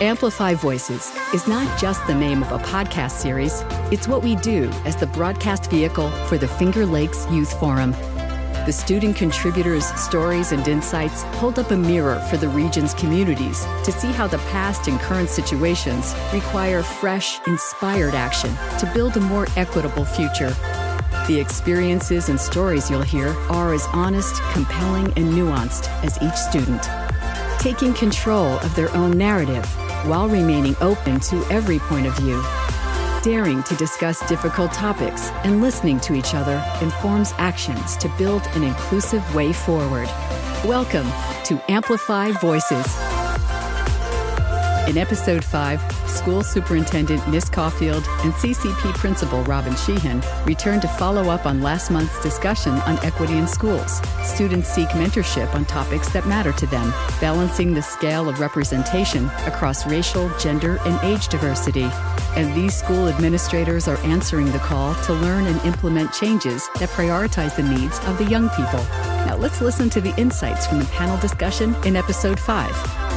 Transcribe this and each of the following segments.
Amplify Voices is not just the name of a podcast series, it's what we do as the broadcast vehicle for the Finger Lakes Youth Forum. The student contributors' stories and insights hold up a mirror for the region's communities to see how the past and current situations require fresh, inspired action to build a more equitable future. The experiences and stories you'll hear are as honest, compelling, and nuanced as each student. Taking control of their own narrative while remaining open to every point of view. Daring to discuss difficult topics and listening to each other informs actions to build an inclusive way forward. Welcome to Amplify Voices. In episode 5, School Superintendent Miss Caulfield and CPP Principal Robin Sheehan return to follow up on last month's discussion on equity in schools. Students seek mentorship on topics that matter to them, balancing the scale of representation across racial, gender, and age diversity. And these school administrators are answering the call to learn and implement changes that prioritize the needs of the young people. Now let's listen to the insights from the panel discussion in episode 5.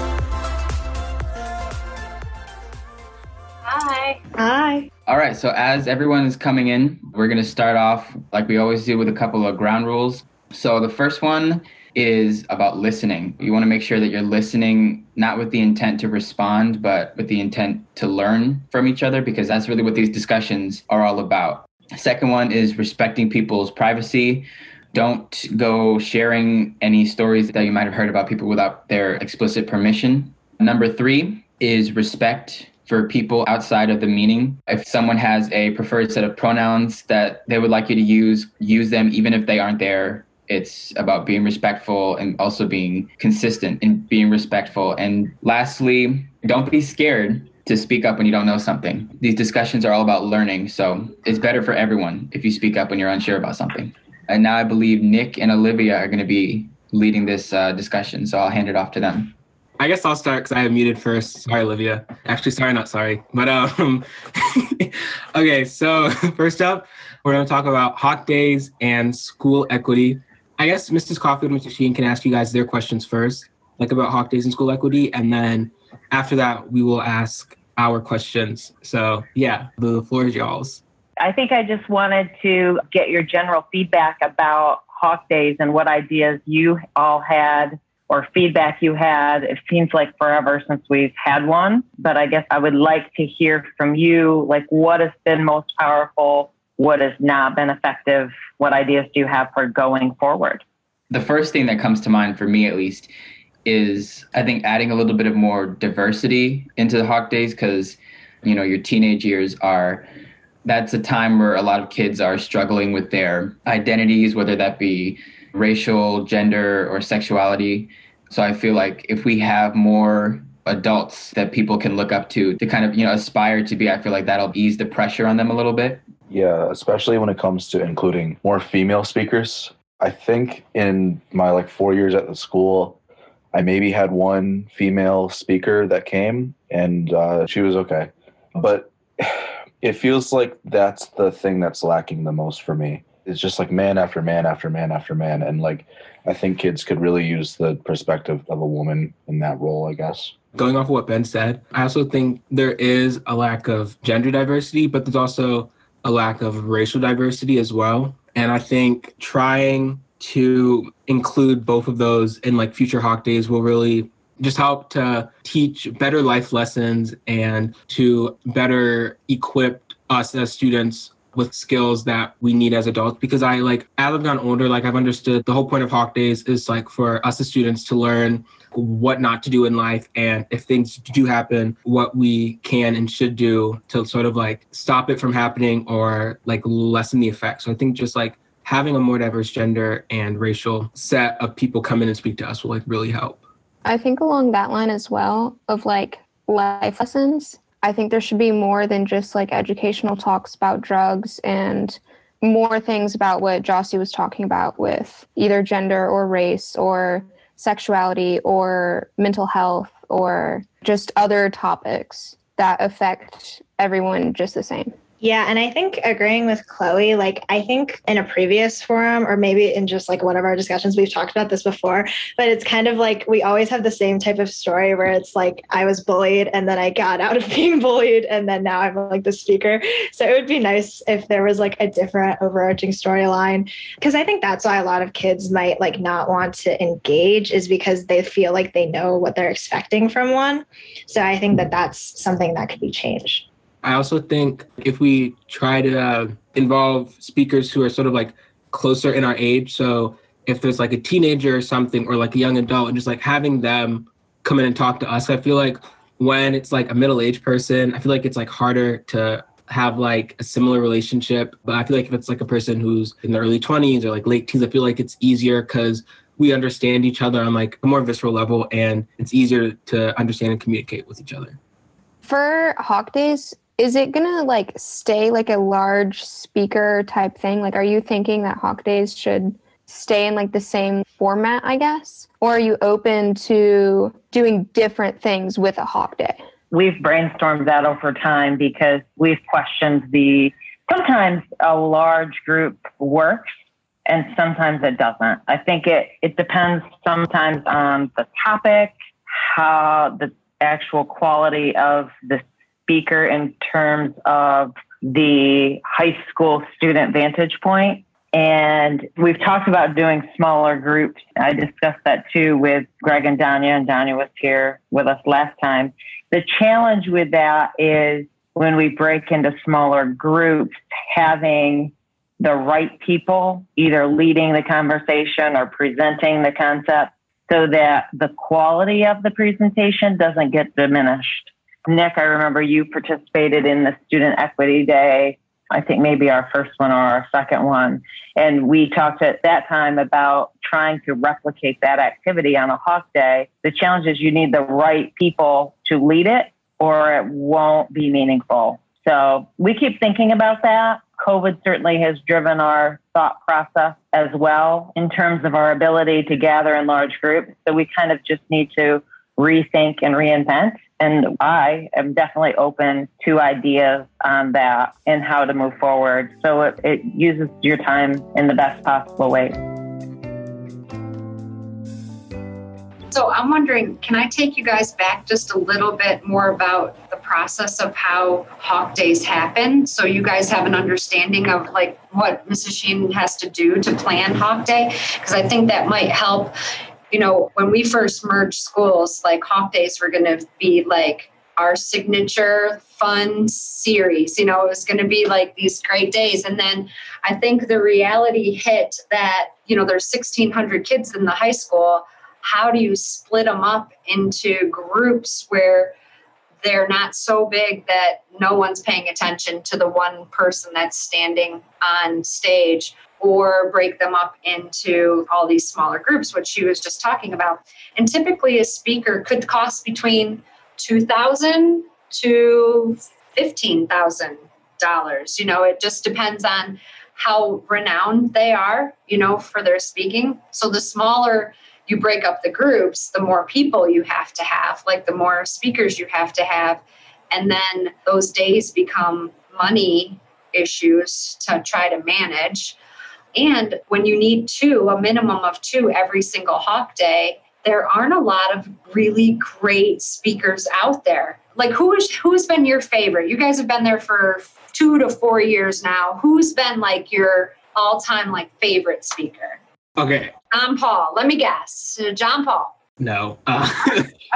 Hi. Hi. All right, so as everyone is coming in, we're going to start off like we always do with a couple of ground rules. So the first one is about listening. You want to make sure that you're listening not with the intent to respond, but with the intent to learn from each other, because that's really what these discussions are all about. Second one is respecting people's privacy. Don't go sharing any stories that you might have heard about people without their explicit permission. Number three is respect for people outside of the meaning. If someone has a preferred set of pronouns that they would like you to use, use them even if they aren't there. It's about being respectful and also being consistent in being respectful. And lastly, don't be scared to speak up when you don't know something. These discussions are all about learning, so it's better for everyone if you speak up when you're unsure about something. And now I believe Nick and Olivia are going to be leading this uh, discussion, so I'll hand it off to them. I guess I'll start because I have muted first. Sorry, Olivia. Actually, sorry, not sorry. But um, okay. So first up, we're going to talk about hawk days and school equity. I guess Mrs. Caulfield and Mr. Sheehan can ask you guys their questions first, like about hawk days and school equity, and then after that, we will ask our questions. So yeah, the floor is y'all's. I think I just wanted to get your general feedback about hawk days and what ideas you all had or feedback you had. It seems like forever since we've had one, but I guess I would like to hear from you like what has been most powerful, what has not been effective, what ideas do you have for going forward? The first thing that comes to mind for me at least is I think adding a little bit of more diversity into the Hawk Days because you know your teenage years are that's a time where a lot of kids are struggling with their identities, whether that be racial, gender, or sexuality. So I feel like if we have more adults that people can look up to to kind of, you know, aspire to be, I feel like that'll ease the pressure on them a little bit. Yeah, especially when it comes to including more female speakers. I think in my like 4 years at the school, I maybe had one female speaker that came and uh, she was okay. But it feels like that's the thing that's lacking the most for me it's just like man after man after man after man and like i think kids could really use the perspective of a woman in that role i guess. Going off of what ben said i also think there is a lack of gender diversity but there's also a lack of racial diversity as well. And i think trying to include both of those in like future hawk days will really just help to teach better life lessons and to better equip us as students with skills that we need as adults because I like as I've gotten older, like I've understood the whole point of Hawk Days is like for us as students to learn what not to do in life and if things do happen, what we can and should do to sort of like stop it from happening or like lessen the effect. So I think just like having a more diverse gender and racial set of people come in and speak to us will like really help. I think along that line as well of like life lessons I think there should be more than just like educational talks about drugs and more things about what Jossie was talking about with either gender or race or sexuality or mental health or just other topics that affect everyone just the same. Yeah, and I think agreeing with Chloe, like I think in a previous forum or maybe in just like one of our discussions, we've talked about this before, but it's kind of like we always have the same type of story where it's like I was bullied and then I got out of being bullied and then now I'm like the speaker. So it would be nice if there was like a different overarching storyline because I think that's why a lot of kids might like not want to engage is because they feel like they know what they're expecting from one. So I think that that's something that could be changed. I also think if we try to uh, involve speakers who are sort of like closer in our age, so if there's like a teenager or something, or like a young adult, and just like having them come in and talk to us, I feel like when it's like a middle aged person, I feel like it's like harder to have like a similar relationship. But I feel like if it's like a person who's in their early 20s or like late teens, I feel like it's easier because we understand each other on like a more visceral level and it's easier to understand and communicate with each other. For Hawk Days, is it gonna like stay like a large speaker type thing? Like, are you thinking that Hawk Days should stay in like the same format, I guess? Or are you open to doing different things with a Hawk Day? We've brainstormed that over time because we've questioned the sometimes a large group works and sometimes it doesn't. I think it, it depends sometimes on the topic, how the actual quality of the speaker in terms of the high school student vantage point. And we've talked about doing smaller groups. I discussed that too with Greg and Danya, and Danya was here with us last time. The challenge with that is when we break into smaller groups, having the right people either leading the conversation or presenting the concept so that the quality of the presentation doesn't get diminished. Nick, I remember you participated in the Student Equity Day. I think maybe our first one or our second one. And we talked at that time about trying to replicate that activity on a Hawk Day. The challenge is you need the right people to lead it or it won't be meaningful. So we keep thinking about that. COVID certainly has driven our thought process as well in terms of our ability to gather in large groups. So we kind of just need to rethink and reinvent. And I am definitely open to ideas on that and how to move forward. So it, it uses your time in the best possible way. So I'm wondering, can I take you guys back just a little bit more about process of how Hawk Days happen? So you guys have an understanding of like what Mrs. Sheehan has to do to plan Hawk Day? Because I think that might help you know, when we first merged schools, like Hawk Days were going to be like our signature fun series. You know, it was going to be like these great days. And then I think the reality hit that, you know, there's 1,600 kids in the high school. How do you split them up into groups where they're not so big that no one's paying attention to the one person that's standing on stage? or break them up into all these smaller groups, which she was just talking about. And typically, a speaker could cost between two thousand to fifteen thousand dollars. You know, it just depends on how renowned they are. You know, for their speaking. So the smaller you break up the groups, the more people you have to have, like the more speakers you have to have. And then those days become money issues to try to manage. And when you need two, a minimum of two every single Hawk Day, there aren't a lot of really great speakers out there. Like who's who's been your favorite? You guys have been there for two to four years now. Who's been like your all-time like favorite speaker? Okay. John Paul. Let me guess. John Paul. No. Uh,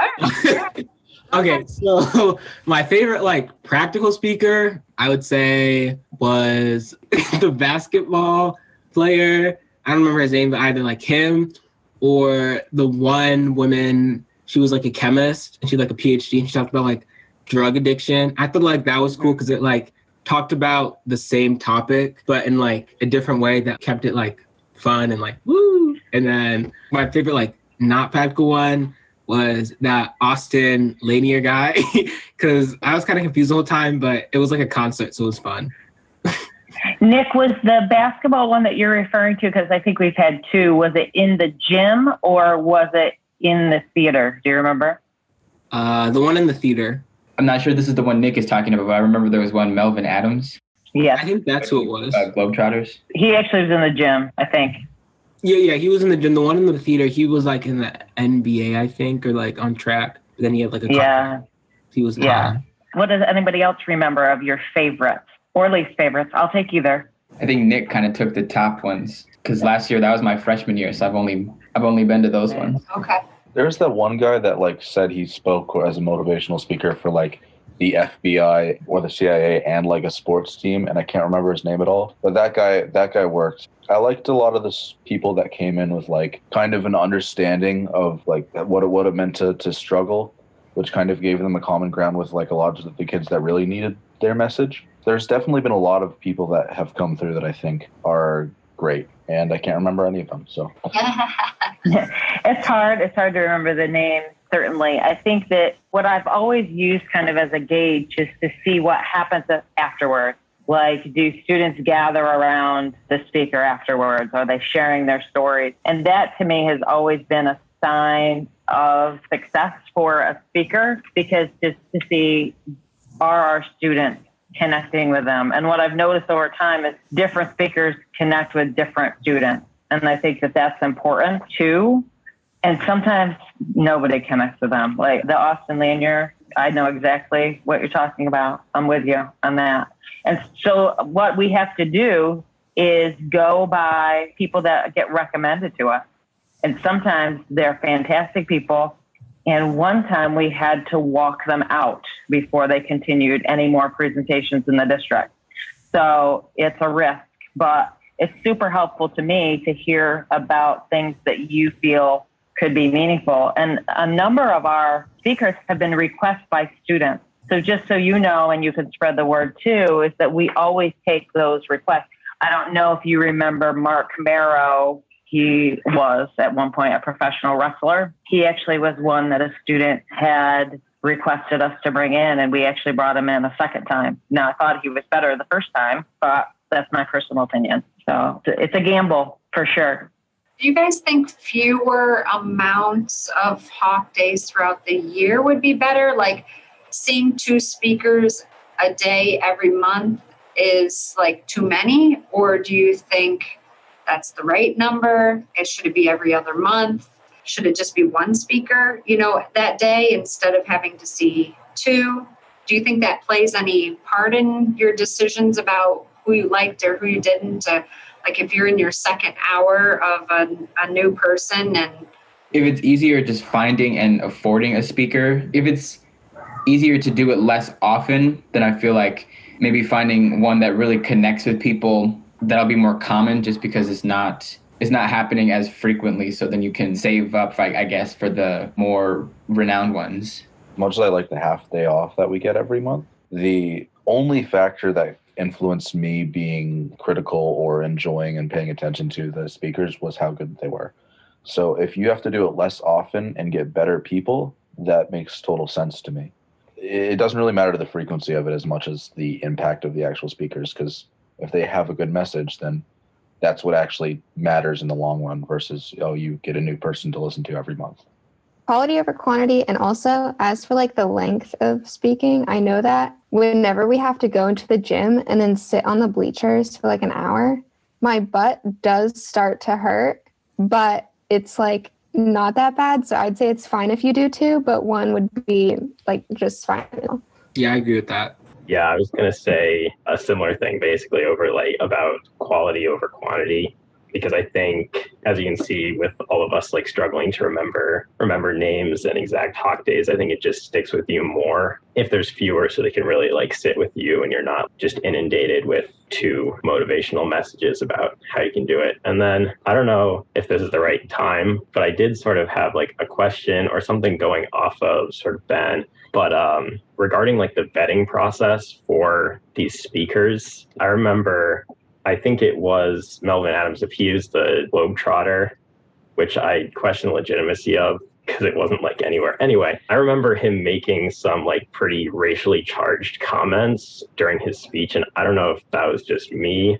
okay, so my favorite like practical speaker, I would say, was the basketball player. I don't remember his name, but either like him or the one woman. She was like a chemist and she had like a PhD and she talked about like drug addiction. I thought like that was cool because it like talked about the same topic, but in like a different way that kept it like fun and like woo. And then my favorite like not practical one was that Austin Lanier guy because I was kind of confused the whole time, but it was like a concert, so it was fun. Nick, was the basketball one that you're referring to? Because I think we've had two. Was it in the gym or was it in the theater? Do you remember? Uh, the one in the theater. I'm not sure this is the one Nick is talking about, but I remember there was one Melvin Adams. Yes. I think that's who it was. Uh, Globetrotters. He actually was in the gym, I think. Yeah, yeah, he was in the gym. The one in the theater, he was like in the NBA, I think, or like on track. But then he had like a Yeah. He was Yeah. high. What does anybody else remember of your favorites or least favorites? I'll take either. I think Nick kind of took the top ones because last year that was my freshman year, so I've only I've only been to those ones. Okay. There's that one guy that like said he spoke as a motivational speaker for like the FBI or the CIA and like a sports team, and I can't remember his name at all. But that guy, that guy worked. I liked a lot of the people that came in with like kind of an understanding of like what it what it meant to to struggle, which kind of gave them a common ground with like a lot of the kids that really needed their message. There's definitely been a lot of people that have come through that I think are great, and I can't remember any of them. So it's hard. It's hard to remember the names, certainly. I think that what I've always used kind of as a gauge is to see what happens afterwards. Like, do students gather around the speaker afterwards? Are they sharing their stories? And that to me has always been a sign of success for a speaker because just to see are our students connecting with them. And what I've noticed over time is different speakers connect with different students. And I think that that's important too. And sometimes nobody connects with them. Like the Austin Lanier, I know exactly what you're talking about. I'm with you on that. And so what we have to do is go by people that get recommended to us. And sometimes they're fantastic people. And one time we had to walk them out before they continued any more presentations in the district. So it's a risk, but it's super helpful to me to hear about things that you feel could be meaningful. And a number of our speakers have been requests by students. So just so you know, and you can spread the word too, is that we always take those requests. I don't know if you remember Marc Mero. He was at one point a professional wrestler. He actually was one that a student had requested us to bring in, and we actually brought him in a second time. Now, I thought he was better the first time, but that's my personal opinion. So it's a gamble for sure. Do you guys think fewer amounts of hawk days throughout the year would be better? Like seeing two speakers a day every month is like too many? Or do you think that's the right number? It should it be every other month? Should it just be one speaker, you know, that day instead of having to see two? Do you think that plays any part in your decisions about who you liked or who you didn't? Uh, like if you're in your second hour of a, a new person and If it's easier just finding and affording a speaker, if it's easier to do it less often, then I feel like maybe finding one that really connects with people that'll be more common just because it's not it's not happening as frequently. So then you can save up I, I guess for the more renowned ones. Much as I like the half day off that we get every month, the only factor that influenced me being critical or enjoying and paying attention to the speakers was how good they were. So if you have to do it less often and get better people, that makes total sense to me. It doesn't really matter to the frequency of it as much as the impact of the actual speakers because if they have a good message, then that's what actually matters in the long run versus oh you get a new person to listen to every month. Quality over quantity. And also as for like the length of speaking i know that whenever we have to go into the gym and then sit on the bleachers for like an hour my butt does start to hurt but it's like not that bad. So i'd say it's fine if you do two but one would be like just fine. Yeah, I agree with that. Yeah, I was gonna say a similar thing basically over like about quality over quantity because I think as you can see with all of us like struggling to remember remember names and exact hawk days, I think it just sticks with you more if there's fewer so they can really like sit with you and you're not just inundated with two motivational messages about how you can do it. And then I don't know if this is the right time, but I did sort of have like a question or something going off of sort of Ben but um, regarding like the vetting process for these speakers, I remember, I think it was Melvin Adams, if he used the Globetrotter, which I question the legitimacy of because it wasn't like anywhere. Anyway, I remember him making some like pretty racially charged comments during his speech. And I don't know if that was just me,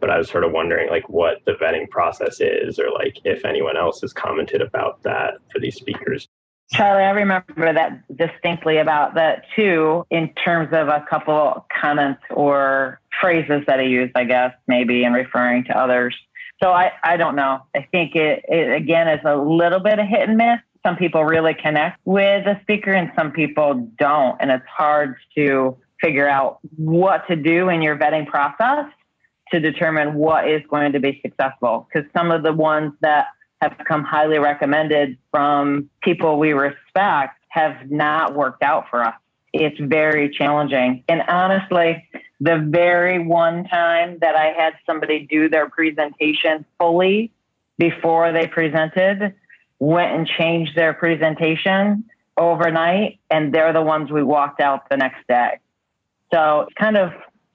but I was sort of wondering like what the vetting process is or like if anyone else has commented about that for these speakers. Charlie, I remember that distinctly about that too, in terms of a couple comments or phrases that he used, I guess, maybe in referring to others. So I, I don't know. I think it, it again is a little bit of hit and miss. Some people really connect with a speaker and some people don't. And it's hard to figure out what to do in your vetting process to determine what is going to be successful. Because some of the ones that have come highly recommended from people we respect have not worked out for us. It's very challenging. And honestly, the very one time that I had somebody do their presentation fully before they presented, went and changed their presentation overnight, and they're the ones we walked out the next day. So it's kind of,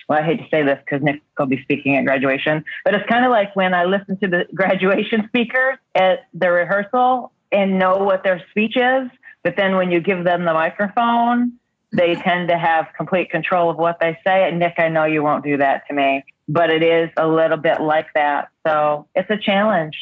well, I hate to say this because Nick will be speaking at graduation, but it's kind of like when I listen to the graduation speakers at the rehearsal and know what their speech is, but then when you give them the microphone, they tend to have complete control of what they say. And Nick, I know you won't do that to me, but it is a little bit like that. So it's a challenge.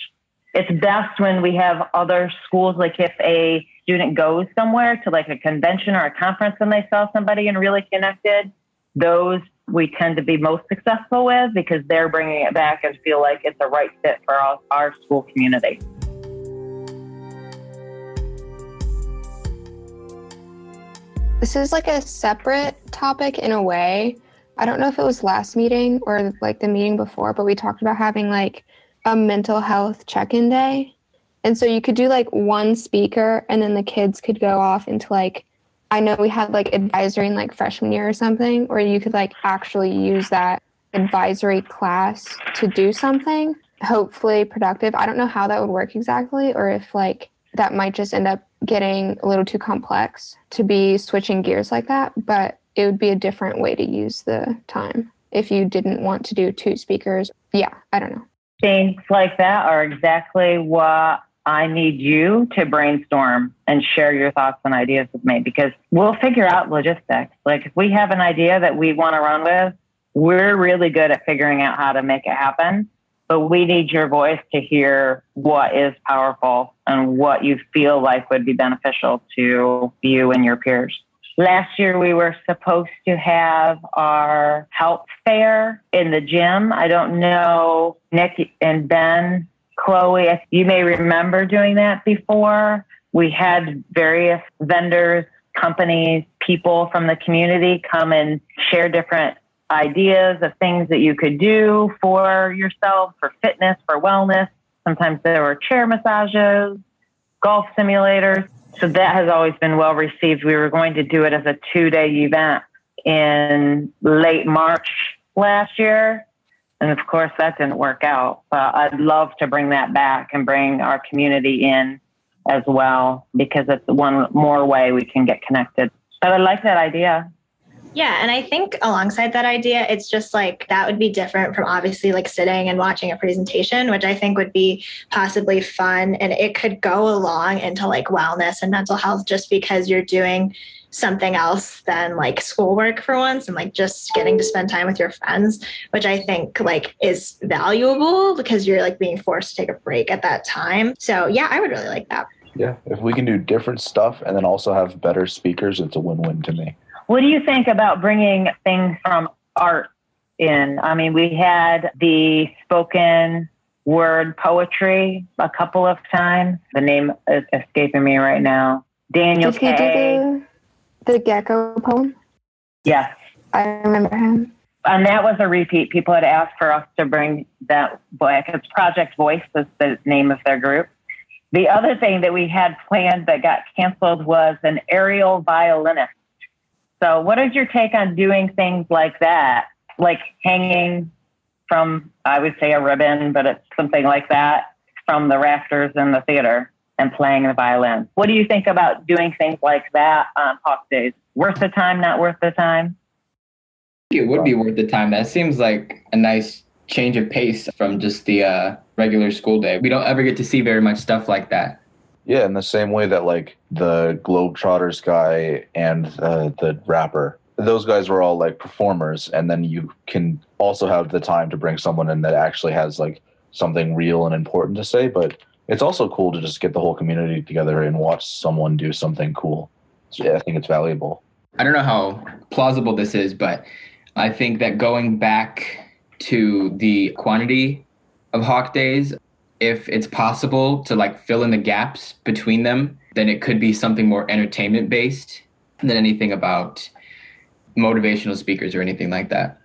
It's best when we have other schools, like if a student goes somewhere to like a convention or a conference and they saw somebody and really connected, those we tend to be most successful with because they're bringing it back and feel like it's a right fit for our, our school community. This is like a separate topic in a way. I don't know if it was last meeting or like the meeting before, but we talked about having like a mental health check in day. And so you could do like one speaker and then the kids could go off into like, I know we had like advisory in like freshman year or something, or you could like actually use that advisory class to do something, hopefully productive. I don't know how that would work exactly, or if like that might just end up getting a little too complex to be switching gears like that, but it would be a different way to use the time if you didn't want to do two speakers. Yeah, I don't know. Things like that are exactly what I need you to brainstorm and share your thoughts and ideas with me because we'll figure out logistics. Like if we have an idea that we want to run with, we're really good at figuring out how to make it happen but we need your voice to hear what is powerful and what you feel like would be beneficial to you and your peers. Last year, we were supposed to have our health fair in the gym. I don't know, Nick and Ben, Chloe, you may remember doing that before. We had various vendors, companies, people from the community come and share different ideas of things that you could do for yourself, for fitness, for wellness. Sometimes there were chair massages, golf simulators. So that has always been well received. We were going to do it as a two day event in late March last year. And of course, that didn't work out. But I'd love to bring that back and bring our community in as well because it's one more way we can get connected. But I like that idea. Yeah, and I think alongside that idea, it's just like that would be different from obviously like sitting and watching a presentation, which I think would be possibly fun. And it could go along into like wellness and mental health just because you're doing something else than like schoolwork for once and like just getting to spend time with your friends, which I think like is valuable because you're like being forced to take a break at that time. So yeah, I would really like that. Yeah, if we can do different stuff and then also have better speakers, it's a win-win to me. What do you think about bringing things from art in? I mean, we had the spoken word poetry a couple of times. The name is escaping me right now. Daniel Did he do the, gecko poem? Yes. I remember him. And that was a repeat. People had asked for us to bring that book. It's Project Voice, is the name of their group. The other thing that we had planned that got canceled was an aerial violinist. So, what is your take on doing things like that, like hanging from, I would say, a ribbon, but it's something like that from the rafters in the theater and playing the violin? What do you think about doing things like that on Hawk Days? Worth the time, not worth the time? it would be worth the time. That seems like a nice change of pace from just the uh, regular school day. We don't ever get to see very much stuff like that. Yeah, in the same way that like the Globetrotters guy and uh, the rapper, those guys were all like performers, and then you can also have the time to bring someone in that actually has like something real and important to say. But it's also cool to just get the whole community together and watch someone do something cool. So, yeah, I think it's valuable. I don't know how plausible this is, but I think that going back to the quantity of hawk days, if it's possible to like fill in the gaps between them, then it could be something more entertainment based than anything about motivational speakers or anything like that.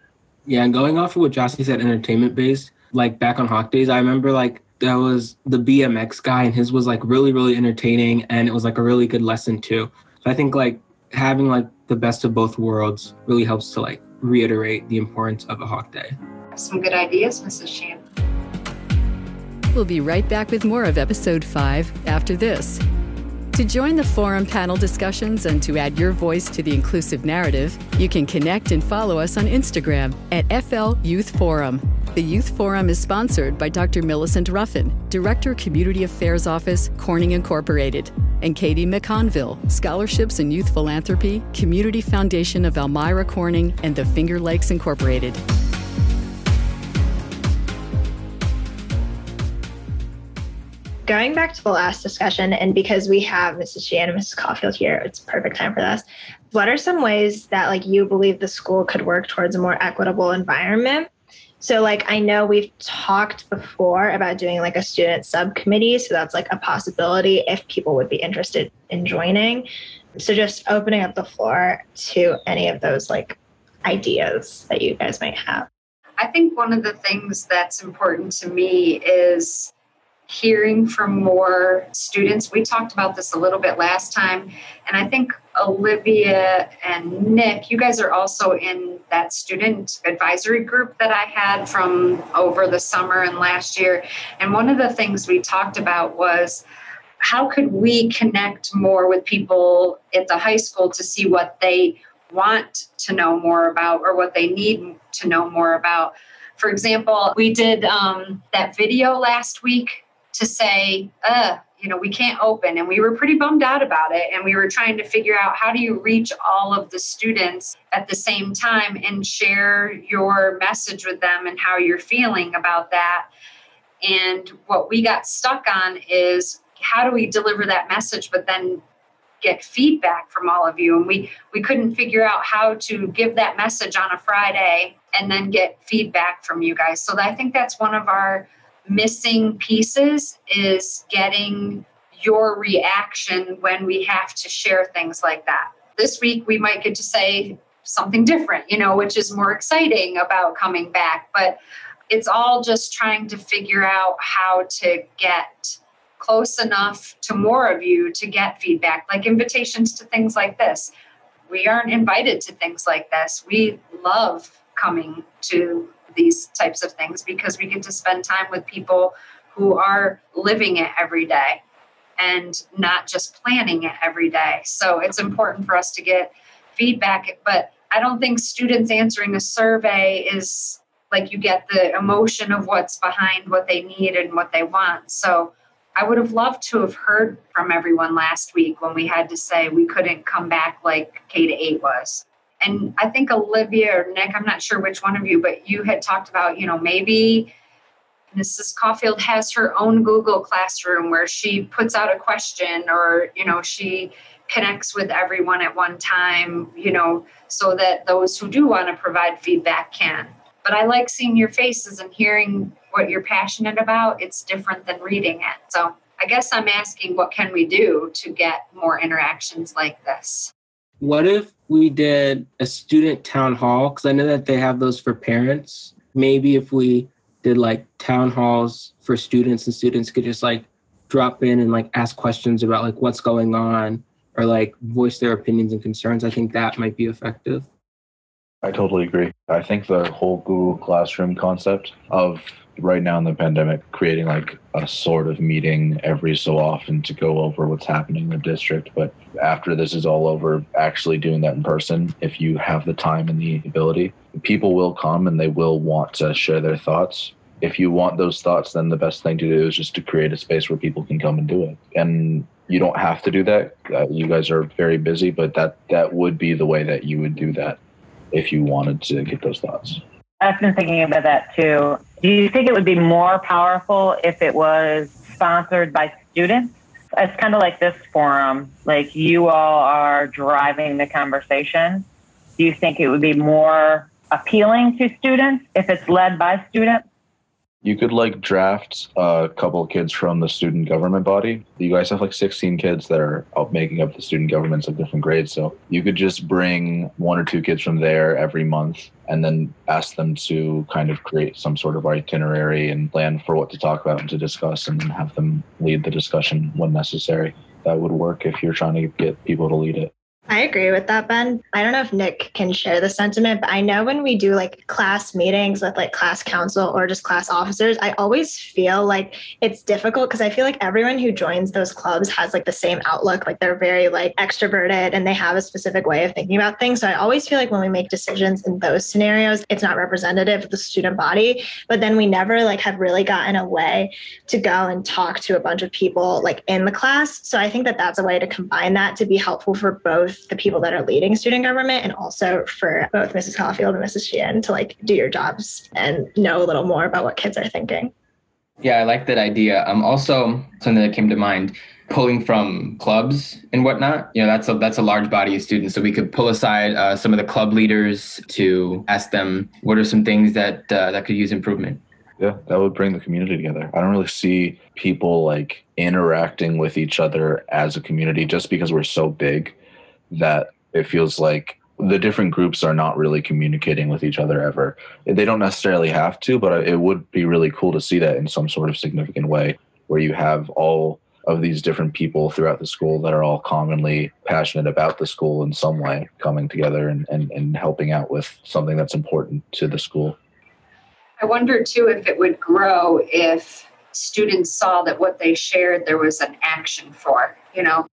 Yeah, and going off of what Jossie said, entertainment based, like back on Hawk Days, I remember like that was the BMX guy and his was like really, really entertaining and it was like a really good lesson too. So I think like having like the best of both worlds really helps to like reiterate the importance of a Hawk Day. Some good ideas, Mrs. Sheehan. We'll be right back with more of episode 5 after this. To join the forum panel discussions and to add your voice to the inclusive narrative, you can connect and follow us on Instagram at FL Youth Forum. The Youth Forum is sponsored by Dr. Millicent Ruffin, Director Community Affairs Office, Corning Incorporated, and Katie McConville, Scholarships and Youth Philanthropy, Community Foundation of Elmira Corning, and the Finger Lakes Incorporated. Going back to the last discussion, and because we have Mrs. Sheehan and Mrs. Caulfield here, it's perfect time for this. What are some ways that like you believe the school could work towards a more equitable environment? So like I know we've talked before about doing like a student subcommittee, so that's like a possibility if people would be interested in joining. So just opening up the floor to any of those like ideas that you guys might have. I think one of the things that's important to me is hearing from more students. We talked about this a little bit last time, and I think Olivia and Nick, you guys are also in that student advisory group that I had from over the summer and last year. And one of the things we talked about was how could we connect more with people at the high school to see what they want to know more about or what they need to know more about. For example, we did um, that video last week to say, uh, you know, we can't open. And we were pretty bummed out about it. And we were trying to figure out how do you reach all of the students at the same time and share your message with them and how you're feeling about that. And what we got stuck on is how do we deliver that message, but then get feedback from all of you and we we couldn't figure out how to give that message on a friday and then get feedback from you guys so i think that's one of our missing pieces is getting your reaction when we have to share things like that. This week, we might get to say something different, you know, which is more exciting about coming back. But it's all just trying to figure out how to get close enough to more of you to get feedback, like invitations to things like this. We aren't invited to things like this. We love coming to these types of things because we get to spend time with people who are living it every day and not just planning it every day. So it's important for us to get feedback, but I don't think students answering a survey is like you get the emotion of what's behind what they need and what they want. So I would have loved to have heard from everyone last week when we had to say we couldn't come back like K to 8 was. And mm-hmm. I think Olivia or Nick, I'm not sure which one of you, but you had talked about, you know, maybe Mrs. Caulfield has her own Google Classroom where she puts out a question or, you know, she connects with everyone at one time, you know, so that those who do want to provide feedback can. But I like seeing your faces and hearing what you're passionate about. It's different than reading it. So I guess I'm asking what can we do to get more interactions like this? What if we did a student town hall? Because I know that they have those for parents. Maybe if we did like town halls for students and students could just like drop in and like ask questions about like what's going on or like voice their opinions and concerns, I think that might be effective. I totally agree. I think the whole Google Classroom concept of right now in the pandemic, creating like a sort of meeting every so often to go over what's happening in the district. But after this is all over, actually doing that in person, if you have the time and the ability, people will come and they will want to share their thoughts. If you want those thoughts, then the best thing to do is just to create a space where people can come and do it. And you don't have to do that. Uh, you guys are very busy, but that that would be the way that you would do that if you wanted to get those thoughts. I've been thinking about that too. Do you think it would be more powerful if it was sponsored by students? It's kind of like this forum, like you all are driving the conversation. Do you think it would be more appealing to students if it's led by students? You could like draft a couple kids from the student government body. You guys have like 16 kids that are making up the student governments of different grades. So you could just bring one or two kids from there every month and then ask them to kind of create some sort of itinerary and plan for what to talk about and to discuss and have them lead the discussion when necessary. That would work if you're trying to get people to lead it. I agree with that, Ben. I don't know if Nick can share the sentiment, but I know when we do like class meetings with like class council or just class officers, I always feel like it's difficult because I feel like everyone who joins those clubs has like the same outlook. Like they're very like extroverted and they have a specific way of thinking about things. So I always feel like when we make decisions in those scenarios, it's not representative of the student body. But then we never like have really gotten a way to go and talk to a bunch of people like in the class. So I think that that's a way to combine that to be helpful for both the people that are leading student government and also for both Mrs. Caulfield and Mrs. Sheehan to like do your jobs and know a little more about what kids are thinking. Yeah, I like that idea. Um, also something that came to mind, pulling from clubs and whatnot. You know, that's a that's a large body of students, so we could pull aside uh, some of the club leaders to ask them what are some things that uh, that could use improvement. Yeah, that would bring the community together. I don't really see people like interacting with each other as a community just because we're so big that it feels like the different groups are not really communicating with each other ever. They don't necessarily have to, but it would be really cool to see that in some sort of significant way where you have all of these different people throughout the school that are all commonly passionate about the school in some way coming together and, and, and helping out with something that's important to the school. I wonder too if it would grow if students saw that what they shared there was an action for. You know,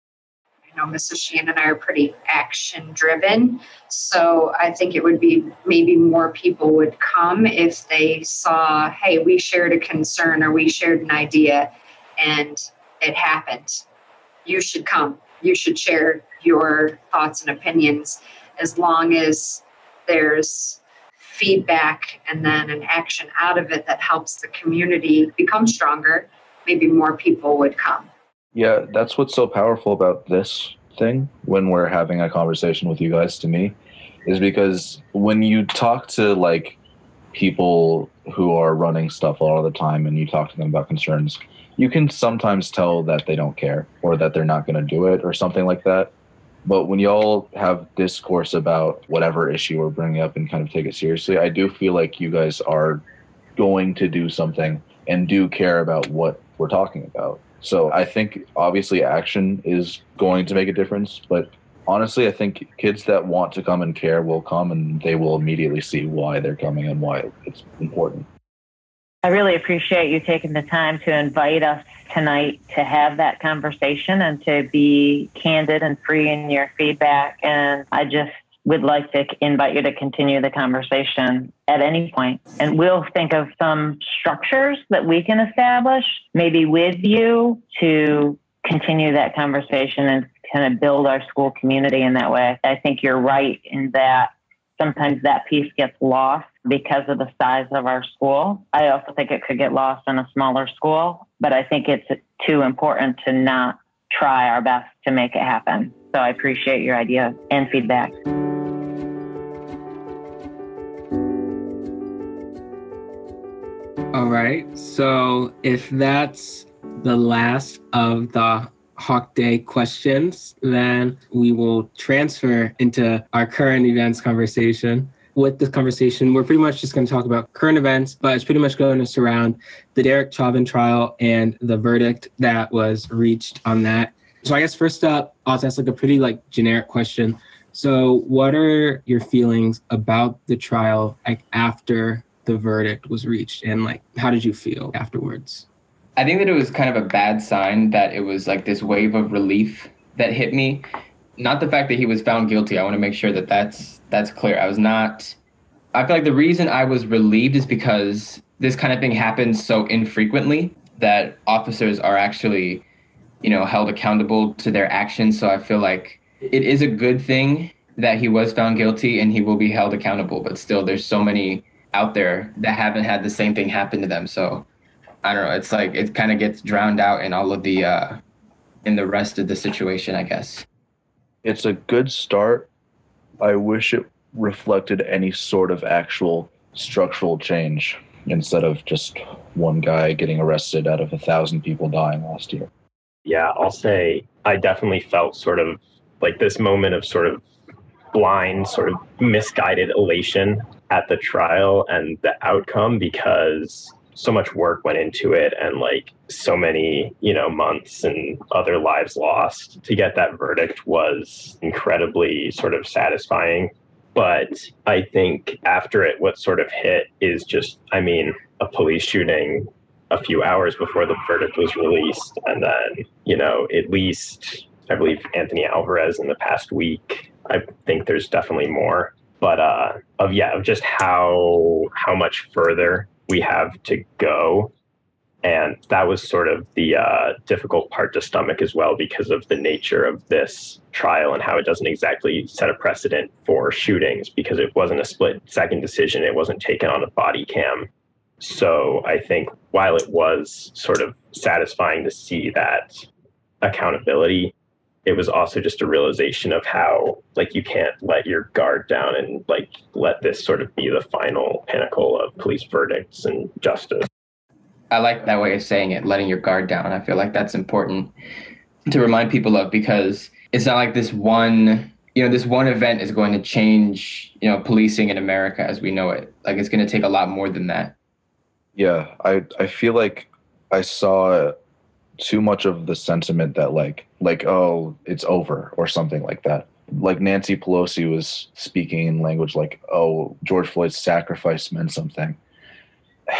know, Mrs. Sheehan and I are pretty action driven. So I think it would be maybe more people would come if they saw, hey, we shared a concern or we shared an idea and it happened. You should come. You should share your thoughts and opinions as long as there's feedback and then an action out of it that helps the community become stronger, maybe more people would come. Yeah, that's what's so powerful about this thing when we're having a conversation with you guys to me is because when you talk to like people who are running stuff all the time and you talk to them about concerns, you can sometimes tell that they don't care or that they're not going to do it or something like that. But when y'all have discourse about whatever issue we're bringing up and kind of take it seriously, I do feel like you guys are going to do something and do care about what we're talking about. So I think obviously action is going to make a difference, but honestly, I think kids that want to come and care will come and they will immediately see why they're coming and why it's important. I really appreciate you taking the time to invite us tonight to have that conversation and to be candid and free in your feedback. And I just would like to invite you to continue the conversation at any point. And we'll think of some structures that we can establish, maybe with you, to continue that conversation and kind of build our school community in that way. I think you're right in that sometimes that piece gets lost because of the size of our school. I also think it could get lost in a smaller school, but I think it's too important to not try our best to make it happen. So I appreciate your ideas and feedback. All right. So if that's the last of the Hawk Day questions, then we will transfer into our current events conversation. With this conversation, we're pretty much just going to talk about current events, but it's pretty much going to surround the Derek Chauvin trial and the verdict that was reached on that. So I guess first up, I'll ask like a pretty like generic question. So what are your feelings about the trial like after the verdict was reached and like how did you feel afterwards? I think that it was kind of a bad sign that it was like this wave of relief that hit me. Not the fact that he was found guilty. I want to make sure that that's that's clear. I was not i feel like the reason i was relieved is because this kind of thing happens so infrequently that officers are actually you know held accountable to their actions. So i feel like it is a good thing that he was found guilty and he will be held accountable but still there's so many out there that haven't had the same thing happen to them. So I don't know. It's like it kind of gets drowned out in all of the uh, in the rest of the situation, I guess. It's a good start. I wish it reflected any sort of actual structural change instead of just one guy getting arrested out of a thousand people dying last year. Yeah, I'll say I definitely felt sort of like this moment of sort of blind, sort of misguided elation at the trial and the outcome because so much work went into it and like so many you know months and other lives lost to get that verdict was incredibly sort of satisfying. But i think after it what sort of hit is just i mean a police shooting a few hours before the verdict was released and then you know at least i believe anthony alvarez in the past week. I think there's definitely more but uh of yeah of just how how much further we have to go. And that was sort of the uh, difficult part to stomach as well because of the nature of this trial and how it doesn't exactly set a precedent for shootings because it wasn't a split second decision. It wasn't taken on a body cam. So I think while it was sort of satisfying to see that accountability, it was also just a realization of how like you can't let your guard down and like let this sort of be the final pinnacle of police verdicts and justice. I like that way of saying it, letting your guard down. I feel like that's important to remind people of because it's not like this one, you know, this one event is going to change, you know, policing in America as we know it. Like it's going to take a lot more than that. Yeah, I I feel like I saw too much of the sentiment that like like oh it's over or something like that. Like nancy pelosi was speaking in language like oh george floyd's sacrifice meant something.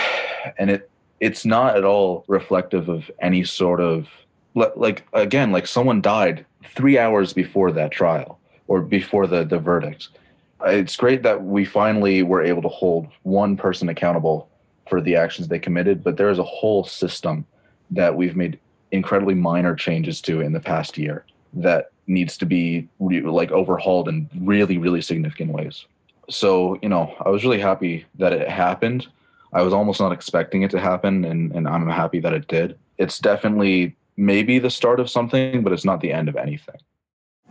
And it it's not at all reflective of any sort of like again like someone died three hours before that trial or before the the verdict. It's great that we finally were able to hold one person accountable for the actions they committed but there is a whole system that we've made incredibly minor changes to in the past year that needs to be re- like overhauled in really really significant ways. So you know i was really happy that it happened. I was almost not expecting it to happen and, and i'm happy that it did. It's definitely maybe the start of something but it's not the end of anything.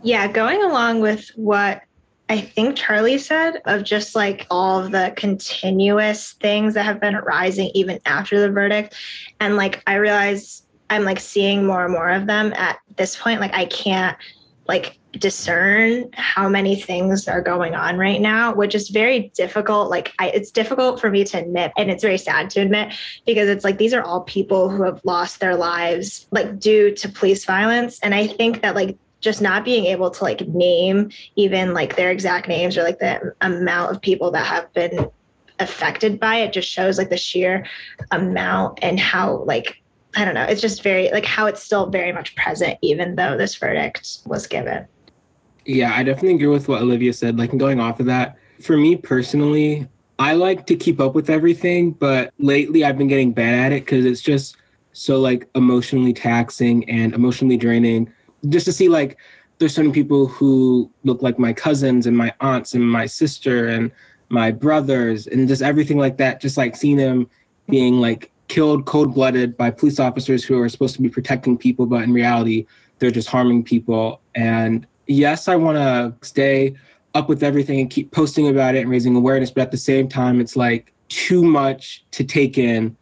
Yeah going along with what I think Charlie said of just like all the continuous things that have been arising even after the verdict. And like I realize I'm like seeing more and more of them at this point. Like I can't like discern how many things are going on right now, which is very difficult. Like I, it's difficult for me to admit, and it's very sad to admit because it's like these are all people who have lost their lives like due to police violence, and I think that like just not being able to like name even like their exact names or like the amount of people that have been affected by it just shows like the sheer amount and how like I don't know. It's just very like how it's still very much present, even though this verdict was given. Yeah, I definitely agree with what Olivia said. Like going off of that, for me personally, I like to keep up with everything, but lately I've been getting bad at it because it's just so like emotionally taxing and emotionally draining. Just to see like there's certain people who look like my cousins and my aunts and my sister and my brothers and just everything like that. Just like seeing them being like killed cold blooded by police officers who are supposed to be protecting people, but in reality, they're just harming people. And yes, I want to stay up with everything and keep posting about it and raising awareness, but at the same time, it's like too much to take in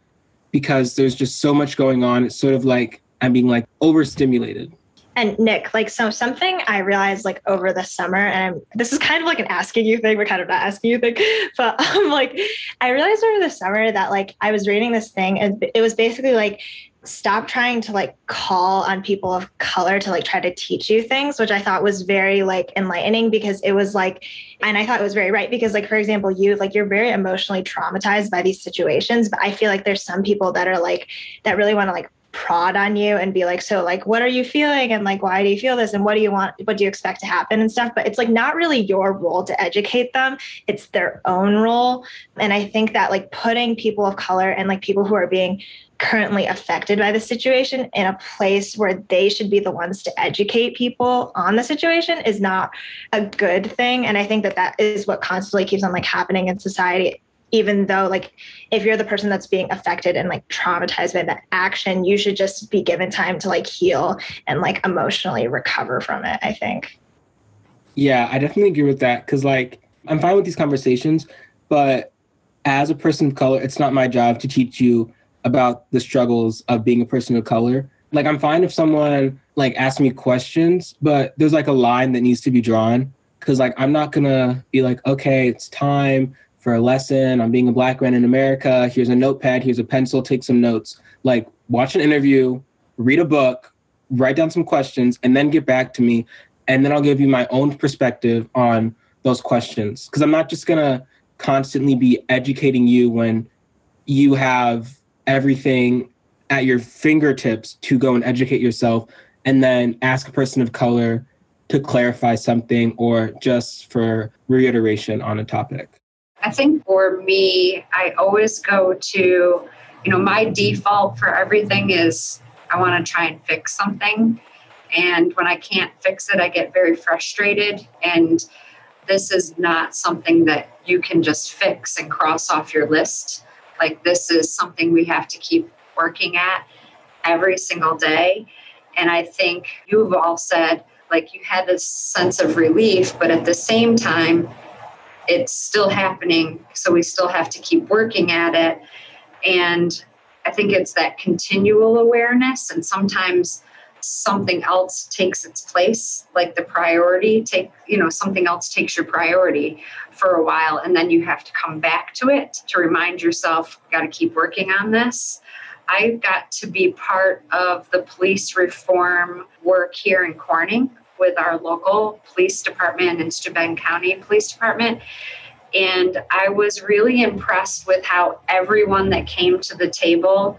because there's just so much going on. It's sort of like I'm being like overstimulated. And Nick, like so something I realized like over the summer, and I'm, this is kind of like an asking you thing, but kind of not asking you thing. But um, like I realized over the summer that like I was reading this thing, and it was basically like stop trying to like call on people of color to like try to teach you things which i thought was very like enlightening because it was like and i thought it was very right because like for example you like you're very emotionally traumatized by these situations but i feel like there's some people that are like that really want to like prod on you and be like, so like, what are you feeling? And like, why do you feel this? And what do you want? What do you expect to happen and stuff? But it's like not really your role to educate them. It's their own role. And I think that like putting people of color and like people who are being currently affected by the situation in a place where they should be the ones to educate people on the situation is not a good thing and i think that that is what constantly keeps on like happening in society even though like if you're the person that's being affected and like traumatized by that action you should just be given time to like heal and like emotionally recover from it i think yeah i definitely agree with that because like I'm fine with these conversations, but as a person of color, it's not my job to teach you about the struggles of being a person of color. Like I'm fine if someone like asks me questions, but there's like a line that needs to be drawn because like I'm not gonna be like, okay, it's time for a lesson. I'm being a black man in America. Here's a notepad. Here's a pencil. Take some notes. Like watch an interview, read a book, write down some questions, and then get back to me, and then I'll give you my own perspective on those questions because I'm not just gonna constantly be educating you when you have everything at your fingertips to go and educate yourself and then ask a person of color to clarify something or just for reiteration on a topic? I think for me, I always go to, you know, my default for everything is I want to try and fix something. And when I can't fix it, I get very frustrated. And this is not something that you can just fix and cross off your list. Like, this is something we have to keep working at every single day. And I think you've all said, like, you had this sense of relief, but at the same time, it's still happening. So we still have to keep working at it. And I think it's that continual awareness. And sometimes something else takes its place like the priority take you know something else takes your priority for a while and then you have to come back to it to remind yourself got to keep working on this I've got to be part of the police reform work here in corning with our local police department and Steuben County Police Department. And I was really impressed with how everyone that came to the table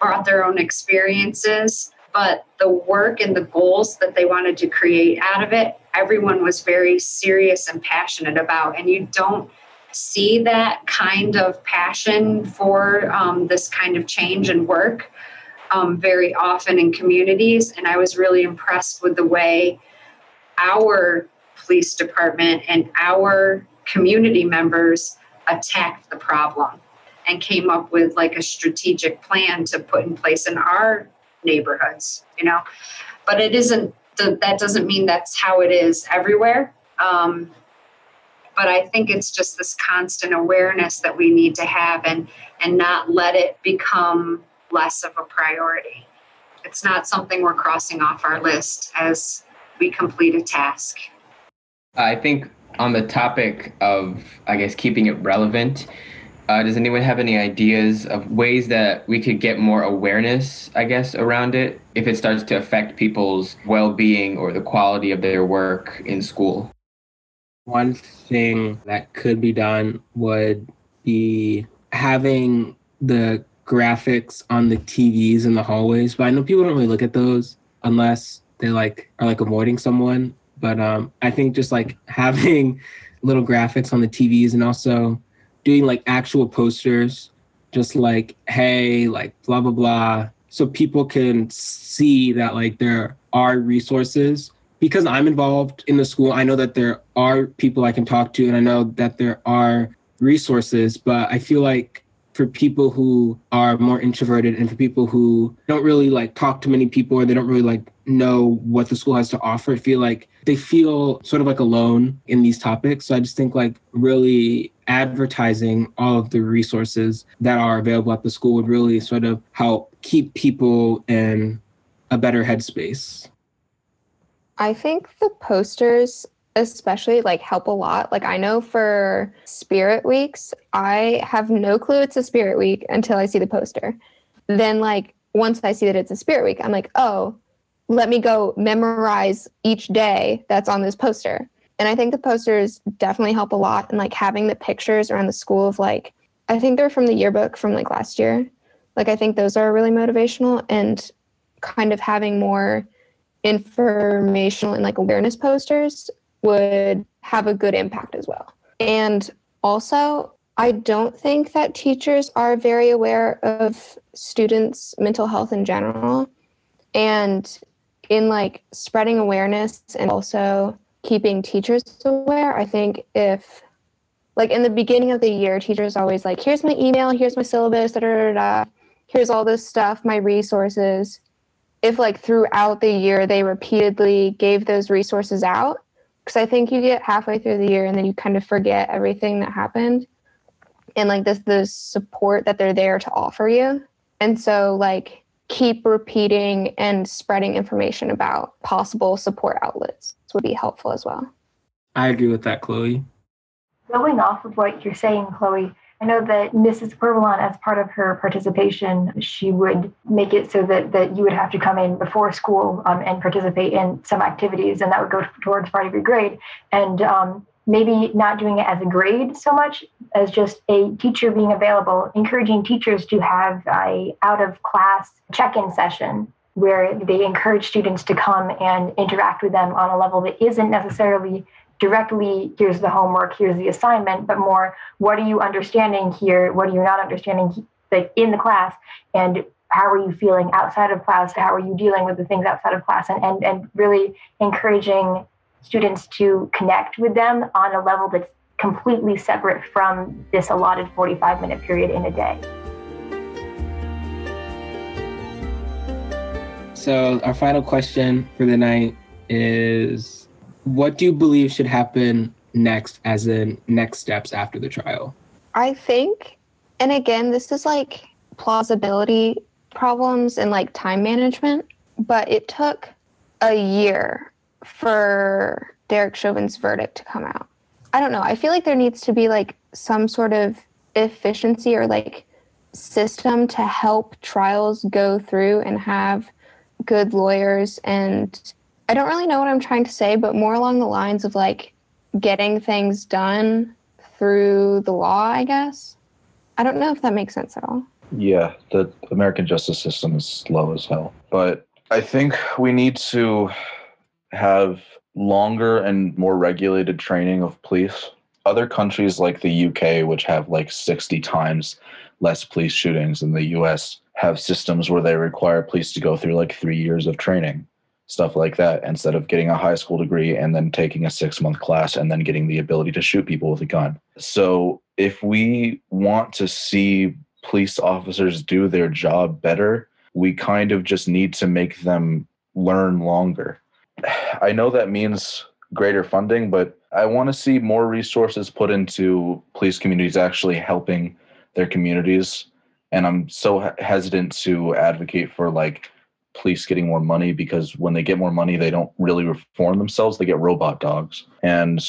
brought their own experiences but the work and the goals that they wanted to create out of it, everyone was very serious and passionate about. And you don't see that kind of passion for um, this kind of change and work um, very often in communities. And I was really impressed with the way our police department and our community members attacked the problem and came up with like a strategic plan to put in place in our neighborhoods, you know. But it isn't. That doesn't mean that's how it is everywhere. Um, but I think it's just this constant awareness that we need to have, and and not let it become less of a priority. It's not something we're crossing off our list as we complete a task. I think on the topic of, I guess, keeping it relevant, uh, does anyone have any ideas of ways that we could get more awareness, I guess, around it if it starts to affect people's well being or the quality of their work in school? One thing that could be done would be having the graphics on the TVs in the hallways, but I know people don't really look at those unless they like are like avoiding someone. But um, I think just like having little graphics on the TVs and also doing like actual posters, just like, hey, like blah, blah, blah. So people can see that like there are resources. Because I'm involved in the school, I know that there are people I can talk to and I know that there are resources, but I feel like for people who are more introverted and for people who don't really like talk to many people or they don't really like know what the school has to offer, feel like they feel sort of like alone in these topics. So I just think like really advertising all of the resources that are available at the school would really sort of help keep people in a better headspace. I think the posters especially like help a lot. Like I know for spirit weeks, I have no clue it's a spirit week until I see the poster. Then like once I see that it's a spirit week, I'm like, "Oh, let me go memorize each day that's on this poster." And I think the posters definitely help a lot and like having the pictures around the school of like I think they're from the yearbook from like last year. Like I think those are really motivational and kind of having more informational and like awareness posters would have a good impact as well. And also, I don't think that teachers are very aware of students' mental health in general. And in like spreading awareness and also keeping teachers aware, I think if like in the beginning of the year, teachers always like, here's my email, here's my syllabus, da, da, da, da. here's all this stuff, my resources. If like throughout the year they repeatedly gave those resources out, because I think you get halfway through the year and then you kind of forget everything that happened and like this the support that they're there to offer you. And so like keep repeating and spreading information about possible support outlets would be helpful as well. I agree with that, Chloe. Going off of what you're saying, Chloe, I know that Mrs. Corvalon, as part of her participation, she would make it so that, that you would have to come in before school um, and participate in some activities, and that would go towards part of your grade. And um, maybe not doing it as a grade so much as just a teacher being available, encouraging teachers to have a out of class check-in session where they encourage students to come and interact with them on a level that isn't necessarily directly here's the homework here's the assignment but more what are you understanding here? What are you not understanding like in the class? And how are you feeling outside of class? How are you dealing with the things outside of class? And and, and really encouraging students to connect with them on a level that's completely separate from this allotted 45 minute period in a day. So, our final question for the night is what do you believe should happen next, as in next steps after the trial? I think, and again, this is like plausibility problems and like time management, but it took a year for Derek Chauvin's verdict to come out. I don't know. I feel like there needs to be like some sort of efficiency or like system to help trials go through and have good lawyers and I don't really know what I'm trying to say, but more along the lines of like getting things done through the law, I guess. I don't know if that makes sense at all. Yeah, the American justice system is slow as hell. But I think we need to have longer and more regulated training of police. Other countries like the UK, which have like 60 times less police shootings than the US, have systems where they require police to go through like three years of training, stuff like that, instead of getting a high school degree and then taking a six month class and then getting the ability to shoot people with a gun. So if we want to see police officers do their job better, we kind of just need to make them learn longer. I know that means greater funding, but I want to see more resources put into police communities actually helping their communities and i'm so hesitant to advocate for like police getting more money because when they get more money they don't really reform themselves. They get robot dogs. And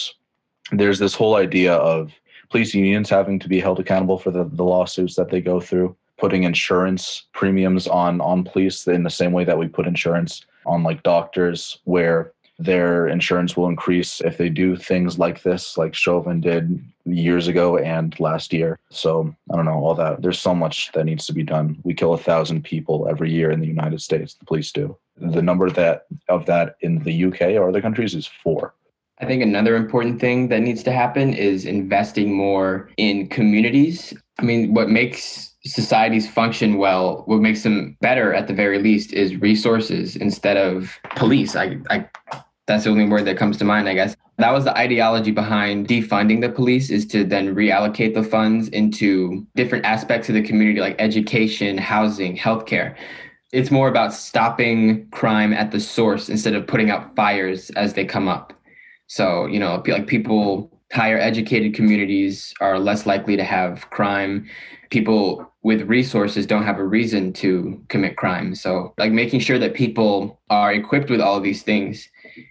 there's this whole idea of police unions having to be held accountable for the, the lawsuits that they go through putting insurance premiums on on police in the same way that we put insurance on like doctors where their insurance will increase if they do things like this, like Chauvin did years ago and last year. So I don't know all that. There's so much that needs to be done. We kill a thousand people every year in the United States. The police do. The number that of that in the UK or other countries is four. I think another important thing that needs to happen is investing more in communities. I mean, what makes societies function well, what makes them better at the very least is resources instead of police. I, I that's the only word that comes to mind, I guess. That was the ideology behind defunding the police is to then reallocate the funds into different aspects of the community like education, housing, healthcare. It's more about stopping crime at the source instead of putting out fires as they come up. So, you know, like people higher educated communities are less likely to have crime. People with resources don't have a reason to commit crime. So, like making sure that people are equipped with all of these things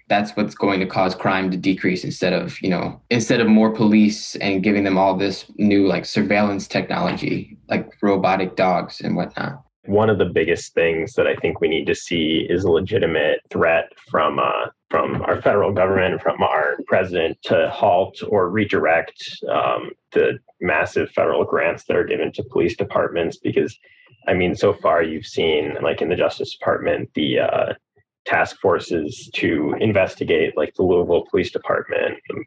that's what's going to cause crime to decrease instead of you know instead of more police and giving them all this new like surveillance technology like robotic dogs and whatnot one of the biggest things that I think we need to see is a legitimate threat from uh, from our federal government, from our president, to halt or redirect um, the massive federal grants that are given to police departments. Because, I mean, so far you've seen, like in the Justice Department, the uh, task forces to investigate, like the Louisville Police Department, the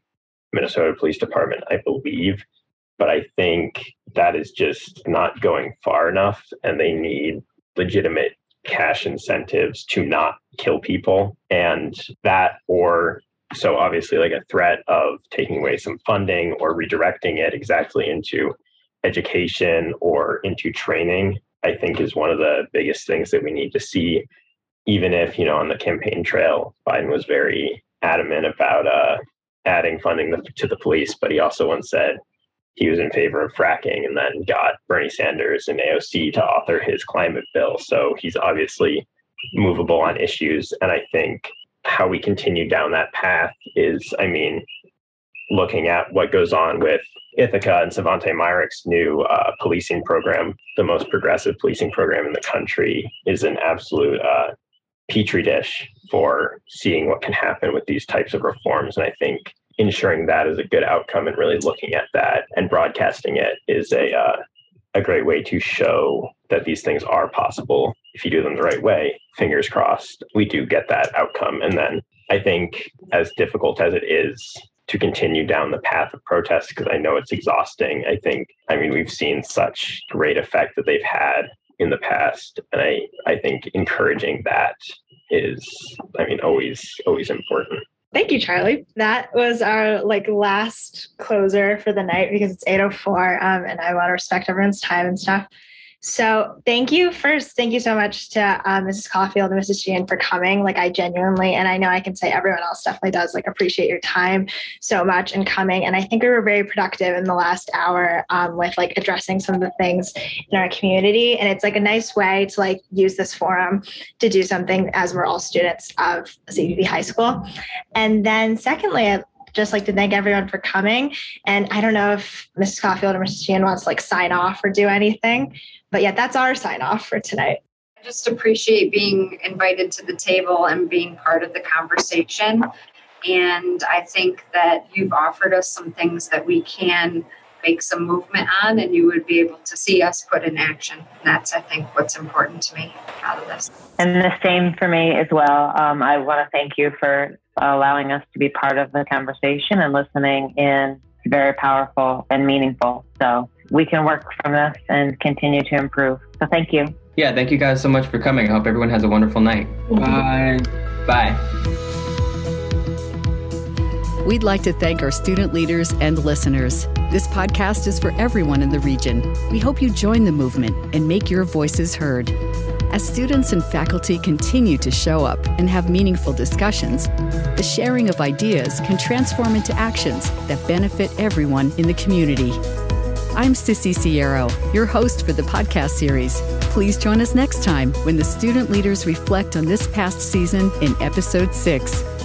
Minnesota Police Department, I believe. But I think that is just not going far enough, and they need legitimate cash incentives to not kill people. And that, or so obviously, like a threat of taking away some funding or redirecting it exactly into education or into training, I think is one of the biggest things that we need to see even if you know on the campaign trail biden was very adamant about uh, adding funding to the police, but he also once said he was in favor of fracking and then got Bernie Sanders and AOC to author his climate bill. So he's obviously movable on issues. And I think how we continue down that path is, I mean, looking at what goes on with Ithaca and Svante Myrick's new uh, policing program, the most progressive policing program in the country, is an absolute uh, petri dish for seeing what can happen with these types of reforms. And I think ensuring that is a good outcome and really looking at that and broadcasting it is a uh, a great way to show that these things are possible if you do them the right way. Fingers crossed, we do get that outcome. And then I think, as difficult as it is to continue down the path of protest, because I know it's exhausting, I think, I mean, we've seen such great effect that they've had in the past. And I, I think encouraging that is, I mean, always, always important. Thank you, Charlie. That was our like last closer for the night because it's 804 um, and I want to respect everyone's time and stuff. So thank you first. Thank you so much to uh, Mrs. Caulfield and Mrs. Sheehan for coming. Like I genuinely, and I know I can say everyone else definitely does like appreciate your time so much and coming. And I think we were very productive in the last hour um, with like addressing some of the things in our community. And it's like a nice way to like use this forum to do something as we're all students of CPP High School. And then secondly, I just like to thank everyone for coming. And I don't know if Mrs. Caulfield or Mrs. Sheehan wants to like sign off or do anything, but yeah, that's our sign off for tonight. I just appreciate being invited to the table and being part of the conversation. And I think that you've offered us some things that we can make some movement on and you would be able to see us put in action. And that's, I think, what's important to me out of this. And the same for me as well. Um, I want to thank you for allowing us to be part of the conversation and listening in. It's very powerful and meaningful. So we can work from this and continue to improve. So thank you. Yeah, thank you guys so much for coming. I hope everyone has a wonderful night. Bye. Bye. We'd like to thank our student leaders and listeners. This podcast is for everyone in the region. We hope you join the movement and make your voices heard. As students and faculty continue to show up and have meaningful discussions, the sharing of ideas can transform into actions that benefit everyone in the community. I'm Sissy Sierra, your host for the podcast series. Please join us next time when the student leaders reflect on this past season in episode 6.